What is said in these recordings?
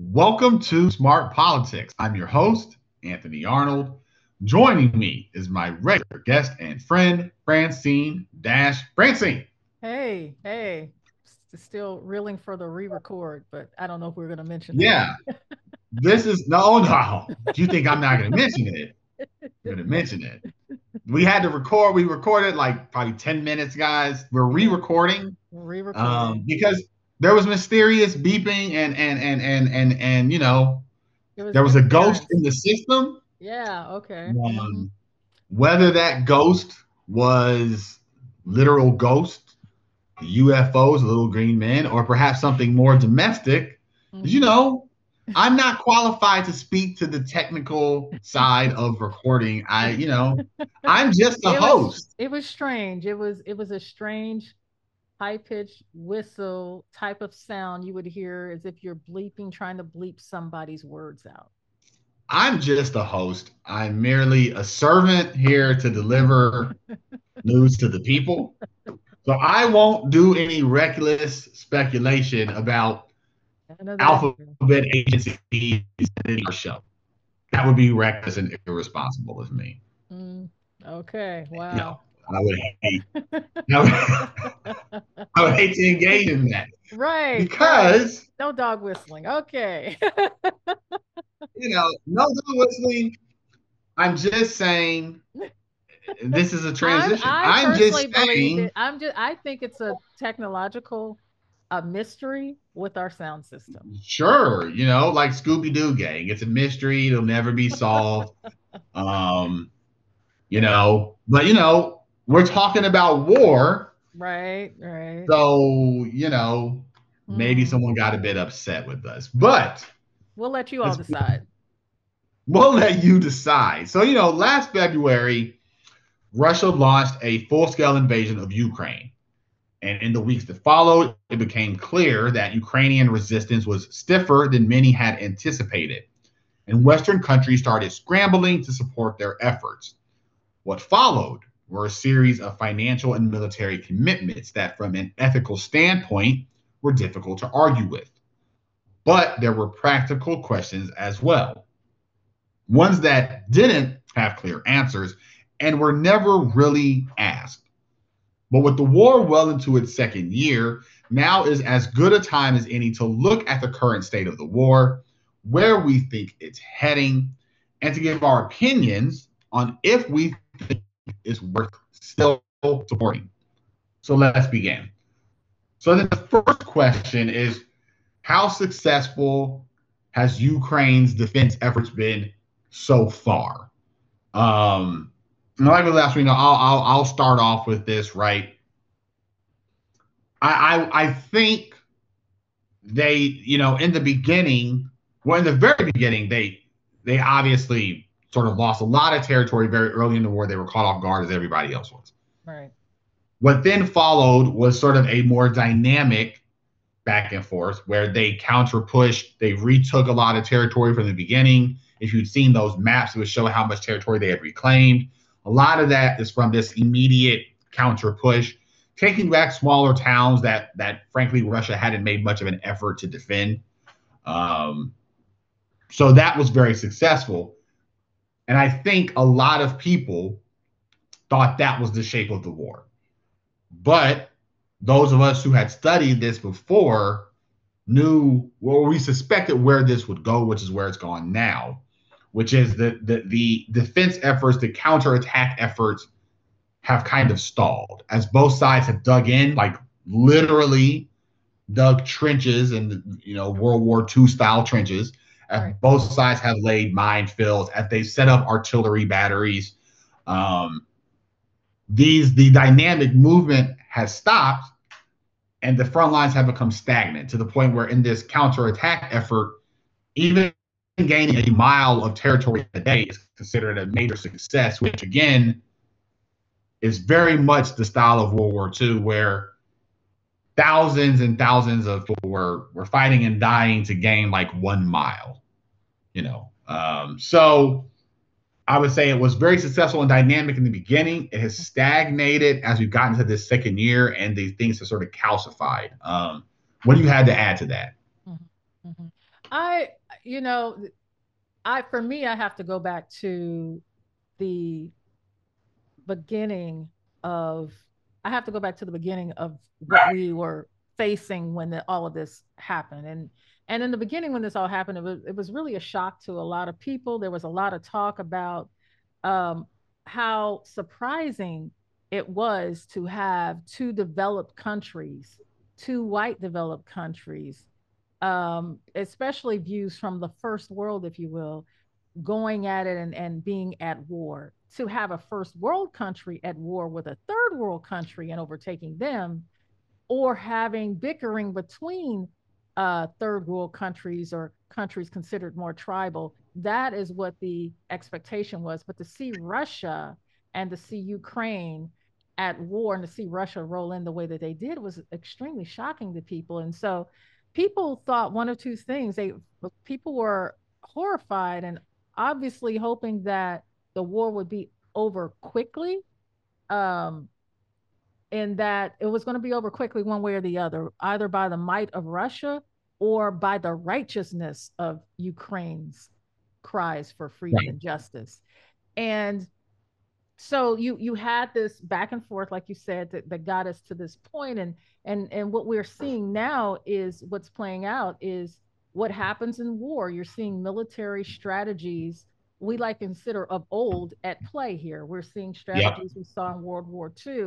Welcome to Smart Politix. I'm your host, Anthony Arnold. Joining me is my regular guest and friend, Francine Dash. Francine. Hey, hey. Still reeling for the re-record, but I don't know if we're going to mention. Yeah, this is no, no. You think I'm not going to mention it? I'm going to mention it. We had to record. We recorded like probably ten minutes, guys. We're re-recording. Re-recording. Um, because there was mysterious beeping and and and and and and you know was there was a ghost in the system. Yeah. Okay. Um, mm-hmm. Whether that ghost was literal ghost, UFOs, little green men, or perhaps something more domestic, mm-hmm. you know. I'm not qualified to speak to the technical side of recording. I, you know, I'm just a it host. Was, it was strange. It was it was a strange high pitched whistle type of sound you would hear as if you're bleeping, trying to bleep somebody's words out. I'm just a host. I'm merely a servant here to deliver news to the people. So I won't do any reckless speculation about alphabet agencies in our show. That would be reckless and irresponsible of me. Mm, okay. Wow. No, I would hate. Would, I would hate to engage in that. Right. Because right. no dog whistling. Okay. you know, no dog whistling. I'm just saying this is a transition. I'm, I'm just saying. I'm just. I think it's a technological a mystery with our sound system. Sure, you know, like Scooby Doo gang. It's a mystery. It'll never be solved. um, you know, but you know, we're talking about war. Right, right. So, you know, mm. maybe someone got a bit upset with us, but we'll let you all decide. We'll let you decide. So, you know, last February, Russia launched a full scale invasion of Ukraine. And in the weeks that followed, it became clear that Ukrainian resistance was stiffer than many had anticipated. And Western countries started scrambling to support their efforts. What followed were a series of financial and military commitments that, from an ethical standpoint, were difficult to argue with. But there were practical questions as well, ones that didn't have clear answers and were never really asked. But with the war well into its second year, now is as good a time as any to look at the current state of the war, where we think it's heading, and to give our opinions on if we think is worth still supporting. So let's begin. So then the first question is how successful has Ukraine's defense efforts been so far? Um, like the last week, I'll, I'll I'll start off with this right. I, I I think they, you know, in the beginning, well, in the very beginning, they they obviously sort of lost a lot of territory very early in the war. They were caught off guard as everybody else was. Right. What then followed was sort of a more dynamic back and forth where they counter pushed. They retook a lot of territory from the beginning. If you'd seen those maps, it would show how much territory they had reclaimed. A lot of that is from this immediate counter push, taking back smaller towns that that frankly Russia hadn't made much of an effort to defend. Um, so that was very successful. And I think a lot of people thought that was the shape of the war. But those of us who had studied this before knew, well, we suspected where this would go, which is where it's gone now, which is that the, the defense efforts, the counterattack efforts have kind of stalled as both sides have dug in, like literally dug trenches and, you know, World War II style trenches Right. Both sides have laid minefields as they set up artillery batteries. Um, these the dynamic movement has stopped, and the front lines have become stagnant to the point where in this counterattack effort, even gaining a mile of territory a day is considered a major success, which again is very much the style of World War II, where thousands and thousands of people were were fighting and dying to gain like one mile you know um, so i would say it was very successful and dynamic in the beginning it has stagnated as we've gotten to this second year and these things have sort of calcified um, what do you have to add to that mm-hmm. mm-hmm. I, you know, I for me, I have to go back to the beginning of. I have to go back to the beginning of what we were facing when the, all of this happened, and and in the beginning when this all happened, it was it was really a shock to a lot of people. There was a lot of talk about um, how surprising it was to have two developed countries, two white developed countries, um, especially views from the first world, if you will, going at it and, and being at war. To have a first world country at war with a third world country and overtaking them, or having bickering between uh, third world countries or countries considered more tribal, that is what the expectation was. But to see Russia and to see Ukraine at war and to see Russia roll in the way that they did was extremely shocking to people. And so people thought one of two things. They people were horrified and obviously hoping that the war would be over quickly. Um, and that it was going to be over quickly one way or the other, either by the might of Russia or by the righteousness of Ukraine's cries for freedom right. and justice. And so you you had this back and forth like you said that, that got us to this point and and and what we're seeing now is what's playing out is what happens in war you're seeing military strategies we like consider of old at play here we're seeing strategies we saw in world war ii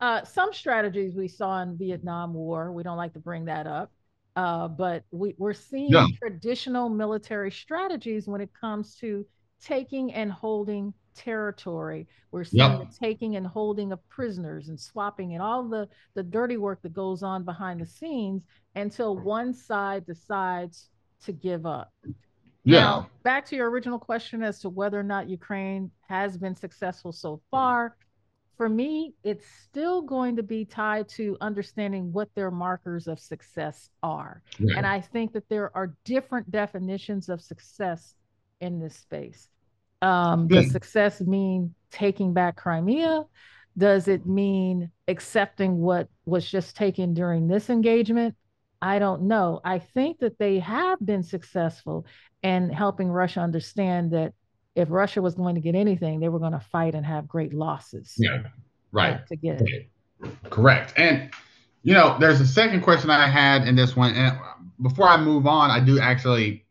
uh, some strategies we saw in vietnam war we don't like to bring that up uh, but we, we're seeing yeah. traditional military strategies when it comes to taking and holding territory. We're seeing yep. the taking and holding of prisoners and swapping and all the, the dirty work that goes on behind the scenes until one side decides to give up. Yeah. Now, back to your original question as to whether or not Ukraine has been successful so far. For me, it's still going to be tied to understanding what their markers of success are. Yeah. And I think that there are different definitions of success in this space. Um, does success mean taking back Crimea? Does it mean accepting what was just taken during this engagement? I don't know. I think that they have been successful in helping Russia understand that if Russia was going to get anything, they were going to fight and have great losses. Yeah, right. Uh, to get it. Correct. And you know, there's a second question I had in this one, and before I move on, I do actually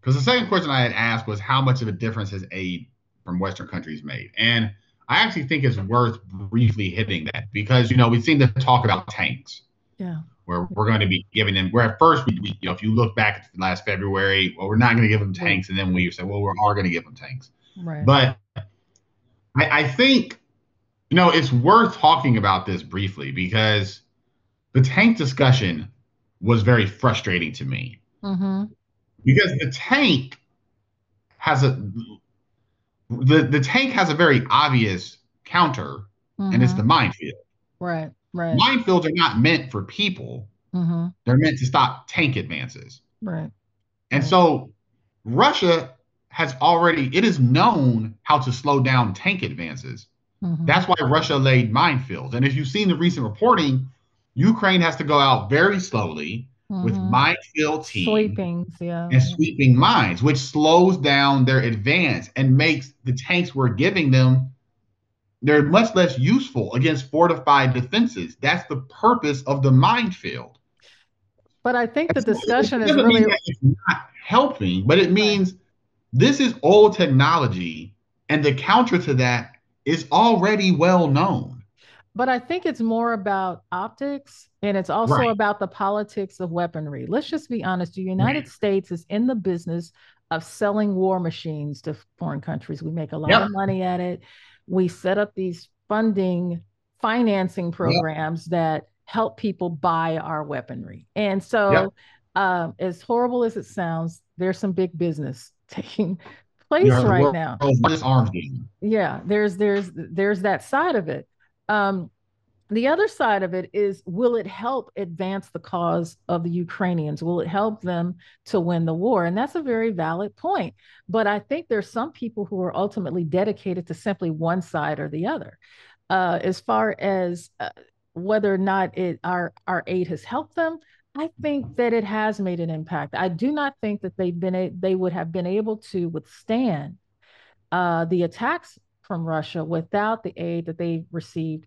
because the second question I had asked was how much of a difference has aid from Western countries made? And I actually think it's worth briefly hitting that because you know we seem to talk about tanks. Yeah. Where we're going to be giving them. Where at first we, we you know, if you look back at last February, well, we're not going to give them tanks, and then we say, well, we are going to give them tanks. Right. But I, I think you know it's worth talking about this briefly because the tank discussion was very frustrating to me. Mm-hmm because the tank has a the the tank has a very obvious counter, mm-hmm. and it's the mm-hmm. minefield. Right, right. Minefields are not meant for people. Mm-hmm. They're meant to stop tank advances. Right. And right. so Russia has already it is known how to slow down tank advances. Mm-hmm. That's why Russia laid minefields. And if you've seen the recent reporting, Ukraine has to go out very slowly mm-hmm. with minefield teams sweepings, yeah. and sweeping mines, which slows down their advance and makes the tanks we're giving them they're much less useful against fortified defenses. That's the purpose of the minefield. But I think the discussion is really not helping, but it means this is old technology, and the counter to that is already well known. But I think it's more about optics and it's also right. about the politics of weaponry. Let's just be honest. The United right. States is in the business of selling war machines to foreign countries. We make a lot yep. of money at it. We set up these funding, financing programs that help people buy our weaponry. And so, uh, as horrible as it sounds, there's some big business taking place right now. Yeah, there's there's there's that side of it. Um, the other side of it is will it help advance the cause of the Ukrainians? Will it help them to win the war? And that's a very valid point. But I think there's some people who are ultimately dedicated to simply one side or the other. Uh, as far as uh, whether or not it our our aid has helped them, I think that it has made an impact. I do not think that they've been a, they would have been able to withstand uh, the attacks from Russia without the aid that they received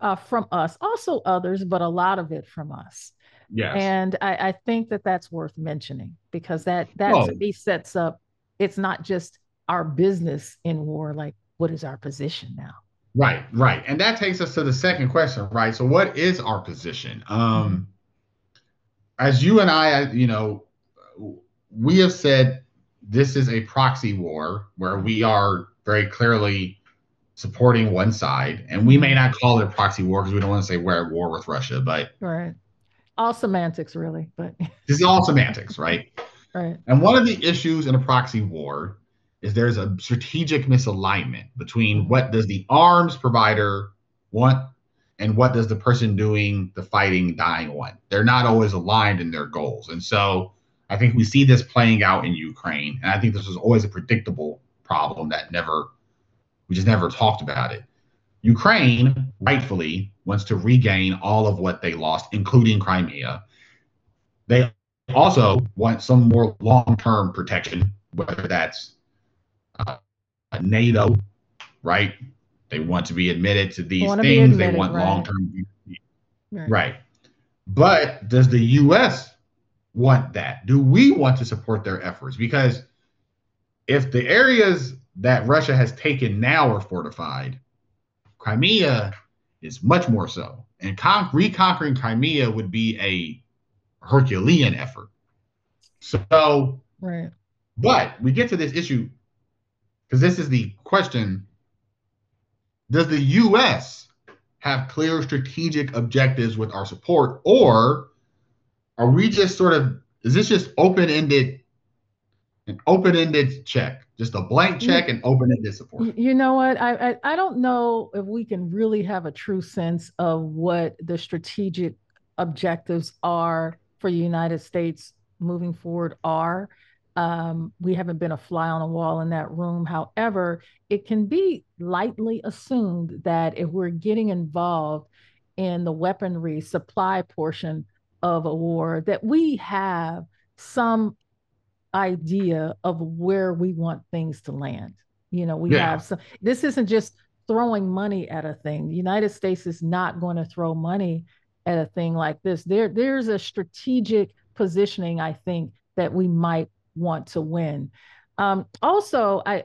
uh, from us, also others, but a lot of it from us. Yes. And I, I think that that's worth mentioning because that that to me sets up. It's not just our business in war. Like, what is our position now? Right, right, and that takes us to the second question, right? So, what is our position? Um, mm-hmm. as you and I, you know, we have said this is a proxy war where we are very clearly supporting one side, and we may not call it a proxy war because we don't want to say we're at war with Russia, but right, all semantics, really. But this is all semantics, right? Right. And one of the issues in a proxy war is there's a strategic misalignment between what does the arms provider want and what does the person doing the fighting dying want. They're not always aligned in their goals, and so I think we see this playing out in Ukraine, and I think this was always a predictable problem that never we just never talked about it. Ukraine rightfully wants to regain all of what they lost, including Crimea. They also want some more long-term protection, whether that's uh, NATO, right? They want to be admitted to these things. Admitted, they want right. long-term, right. right? But does the U.S. want that? Do we want to support their efforts? Because if the areas that Russia has taken now are fortified. Crimea is much more so. And con- reconquering Crimea would be a Herculean effort. So, right. But we get to this issue because this is the question Does the U.S. have clear strategic objectives with our support, or are we just sort of, is this just open ended, an open ended check? just a blank check and open ended support. You know what? I, I, I don't know if we can really have a true sense of what the strategic objectives are for the United States moving forward are. Um, we haven't been a fly on the wall in that room. However, it can be lightly assumed that if we're getting involved in the weaponry supply portion of a war, that we have some idea of where we want things to land. You know, we yeah. have some, this isn't just throwing money at a thing. The United States is not going to throw money at a thing like this. There, there's a strategic positioning, I think, that we might want to win. Um, also, I,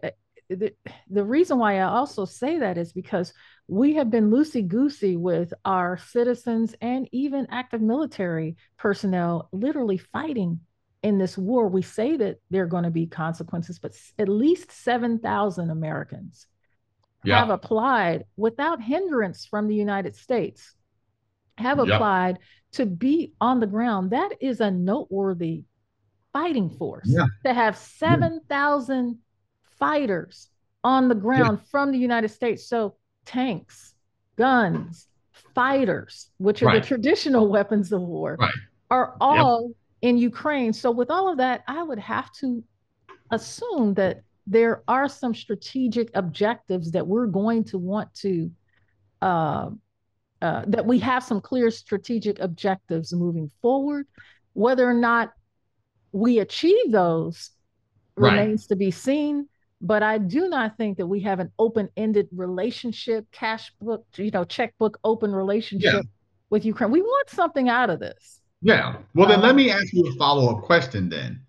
the, the reason why I also say that is because we have been loosey goosey with our citizens and even active military personnel literally fighting in this war, we say that there are going to be consequences, but at least 7,000 Americans yeah. have applied without hindrance from the United States, have applied to be on the ground. That is a noteworthy fighting force yeah. to have 7,000 fighters on the ground from the United States. So tanks, guns, fighters, which are right. the traditional weapons of war, right. are all in Ukraine. So, with all of that, I would have to assume that there are some strategic objectives that we're going to want to, uh, uh, that we have some clear strategic objectives moving forward. Whether or not we achieve those right. remains to be seen. But I do not think that we have an open-ended relationship, cash book, you know, checkbook open relationship yeah. with Ukraine. We want something out of this. Yeah. Well, then um, let me ask you a follow up question then.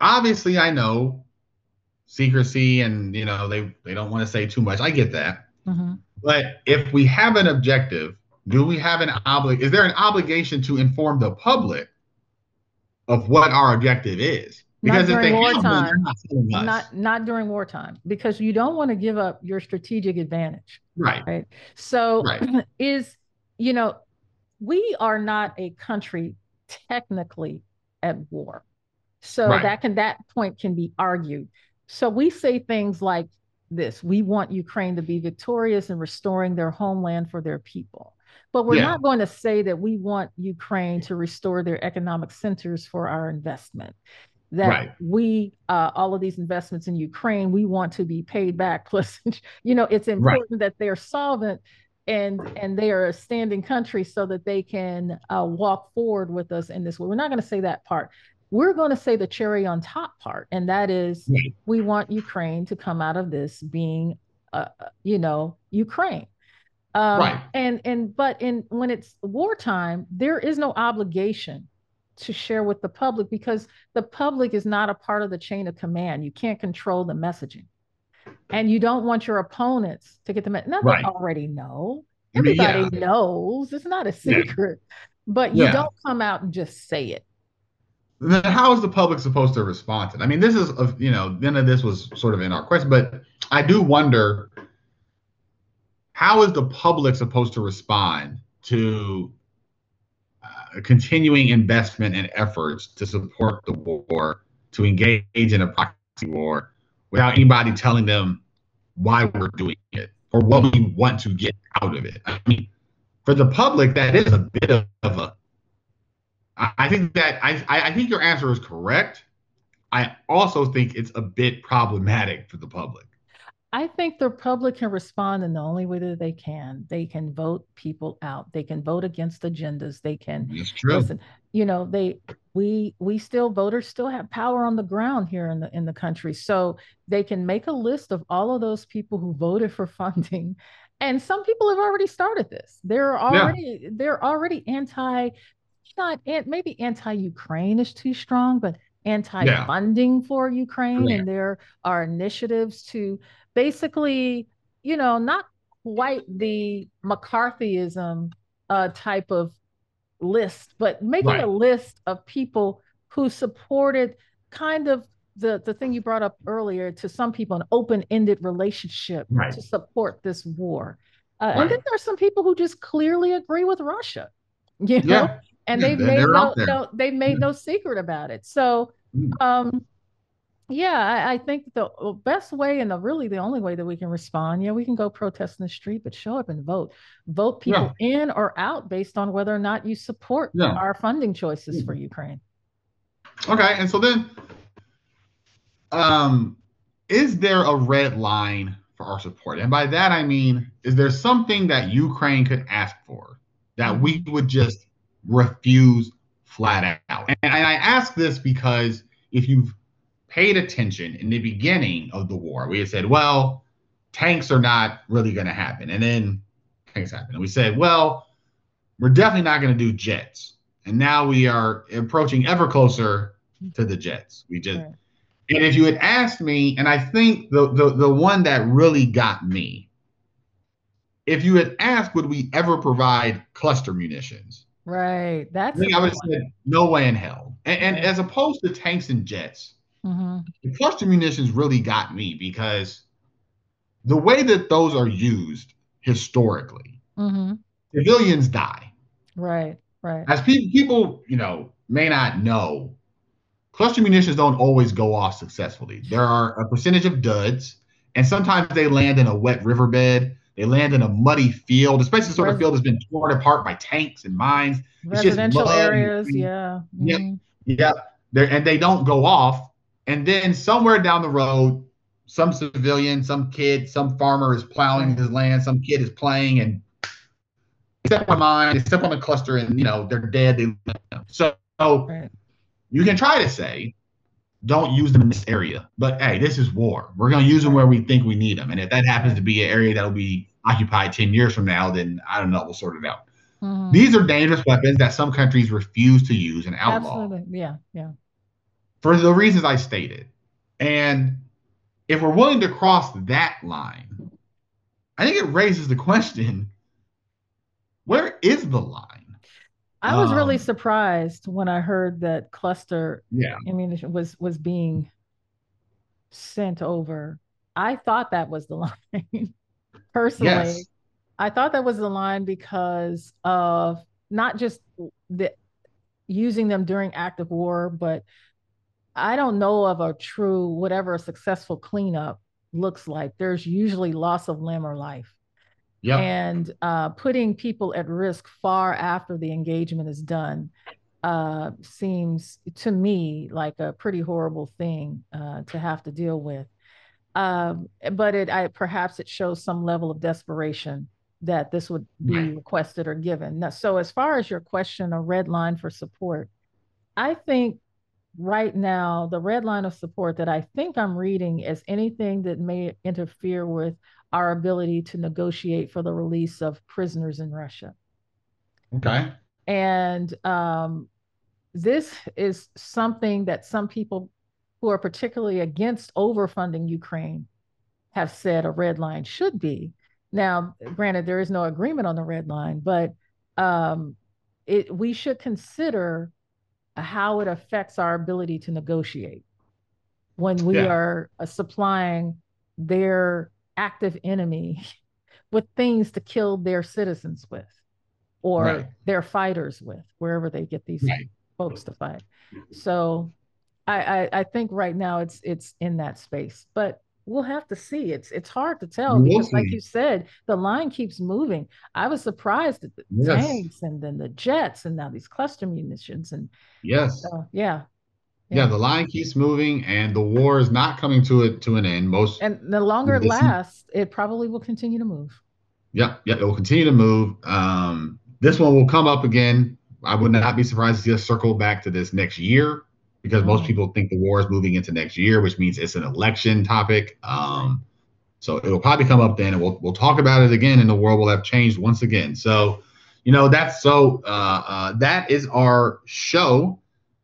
Obviously, I know secrecy and, you know, they, they don't want to say too much. I get that. Mm-hmm. But if we have an objective, do we have an oblig? Is there an obligation to inform the public of what our objective is? Because not during wartime, not, not not during wartime, because you don't want to give up your strategic advantage. Right. Right. So right. is you know we are not a country technically at war. So right. that can that point can be argued. So we say things like this we want Ukraine to be victorious in restoring their homeland for their people. But we're yeah. not going to say that we want Ukraine to restore their economic centers for our investment. That right. we, uh, all of these investments in Ukraine, we want to be paid back. Plus, you know, it's important right. that they're solvent and and they are a standing country so that they can uh, walk forward with us in this way. We're not going to say that part. We're going to say the cherry on top part, and that is we want Ukraine to come out of this being, uh, uh you know, Ukraine. Um, right. And and but in when it's wartime, there is no obligation to share with the public because the public is not a part of the chain of command. You can't control the messaging and you don't want your opponents to get the message. Now right. they already know. Everybody yeah. knows. It's not a secret, yeah. but you yeah. don't come out and just say it. Then how is the public supposed to respond to it? I mean, this is, a, you know, none of this was sort of in our question, but I do wonder how is the public supposed to respond to uh, continuing investment and efforts to support the war, to engage in a proxy war, without anybody telling them why we're doing it or what we want to get out of it. I mean, for the public, that is a bit of a. I think that I I think your answer is correct. I also think it's a bit problematic for the public. I think the public can respond in the only way that they can. They can vote people out. They can vote against agendas. They can That's true. listen. You know, they we we still voters still have power on the ground here in the in the country. So they can make a list of all of those people who voted for funding. And some people have already started this. They're already yeah. they're already anti not maybe anti-Ukraine is too strong, but anti-funding yeah. for Ukraine. Yeah. And there are initiatives to basically, you know, not quite the McCarthyism uh, type of list, but making right. a list of people who supported kind of the the thing you brought up earlier to some people an open-ended relationship right. to support this war. Uh, right. And then there are some people who just clearly agree with Russia, you know, yeah. And they've made no, no they made yeah. no secret about it. So mm. um, yeah, I, I, think the best way and the really the only way that we can respond, yeah, we can go protest in the street, but show up and vote. Vote people yeah. in or out based on whether or not you support yeah. our funding choices for Ukraine. Okay, and so then, um, is there a red line for our support? And by that I mean, is there something that Ukraine could ask for that mm-hmm. we would just refuse flat out? And, and I ask this because if you've paid attention in the beginning of the war, we had said, well, tanks are not really going to happen. And then tanks happen. And we said, well, we're definitely not going to do jets. And now we are approaching ever closer to the jets. We just, right. and if you had asked me, and I think the, the, the one that really got me, if you had asked, would we ever provide cluster munitions? Right. That's I, I would said no way in hell. And, and as opposed to tanks and jets, Mm-hmm. The cluster munitions really got me because the way that those are used historically, mm-hmm. civilians die. Right, right. As pe- people, you know, may not know, cluster munitions don't always go off successfully. There are a percentage of duds, and sometimes they land in a wet riverbed. They land in a muddy field, especially sort of field that's been torn apart by tanks and mines. Residential areas, yeah. Mm-hmm. Yep, yep. They're, and they don't go off and then somewhere down the road, some civilian, some kid, some farmer is plowing his land, some kid is playing and step on a mine, step on a cluster, and you know they're dead. They, so right. you can try to say, don't use them in this area, but hey, this is war. We're going to use them where we think we need them, and if that happens to be an area that'll be occupied ten years from now, then I don't know, we'll sort it out. Mm-hmm. These are dangerous weapons that some countries refuse to use and outlaw. Absolutely, yeah, yeah for the reasons I stated. And if we're willing to cross that line, I think it raises the question where is the line? I was um, really surprised when I heard that cluster yeah. ammunition was was being sent over. I thought that was the line. Personally, yes. I thought that was the line because of not just the using them during active war, but I don't know of a true, whatever a successful cleanup looks like. There's usually loss of limb or life. Yeah. And uh, putting people at risk far after the engagement is done uh, seems to me like a pretty horrible thing uh, to have to deal with. Um, but it, I, perhaps it shows some level of desperation that this would be right. requested or given. Now, so as far as your question, a red line for support, I think right now the red line of support that I think I'm reading is anything that may interfere with our ability to negotiate for the release of prisoners in Russia. Okay. And um, this is something that some people who are particularly against overfunding Ukraine have said a red line should be. Now, granted, there is no agreement on the red line, but um, it we should consider how it affects our ability to negotiate when we yeah. are uh, supplying their active enemy with things to kill their citizens with or right. their fighters with wherever they get these right. folks to fight so I, I, I think right now it's it's in that space but we'll have to see it's it's hard to tell because like you said the line keeps moving i was surprised at the yes. tanks and then the jets and now these cluster munitions and yes uh, yeah yeah, the line keeps moving, and the war is not coming to it to an end. Most and the longer it lasts, it probably will continue to move. Yep, yeah, it will continue to move. Um, this one will come up again. I would not be surprised to see us circle back to this next year because most mm. people think the war is moving into next year, which means it's an election topic. Um, so it will probably come up then, and we'll we'll talk about it again, and the world will have changed once again. So, you know, that's so uh, uh, that is our show.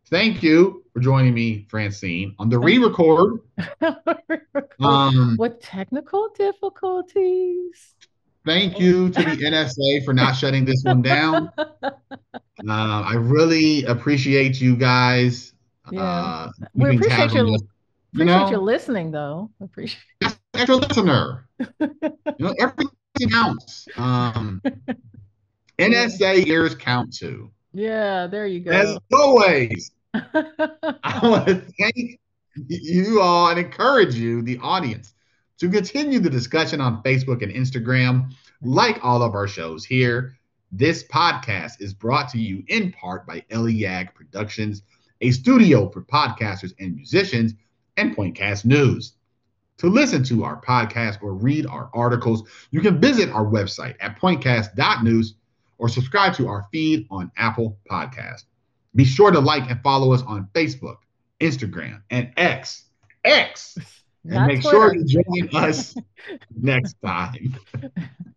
Thank you for joining me, Francine, on the re-record. um, With technical difficulties. Thank you to the NSA for not shutting this one down. Uh, I really appreciate you guys. Yeah, uh, we appreciate you. Appreciate you, know? you listening, though. Appreciate extra listener. you know, everything counts. Um, NSA ears count too. Yeah, there you go. As always, I want to thank you all and encourage you, the audience, to continue the discussion on Facebook and Instagram. Like all of our shows here, this podcast is brought to you in part by Eliag Productions, a studio for podcasters and musicians, and Pointcast News. To listen to our podcast or read our articles, you can visit our website at pointcast.news or subscribe to our feed on Apple Podcast. Be sure to like and follow us on Facebook, Instagram, and X. X. and make Twitter. sure you join us next time.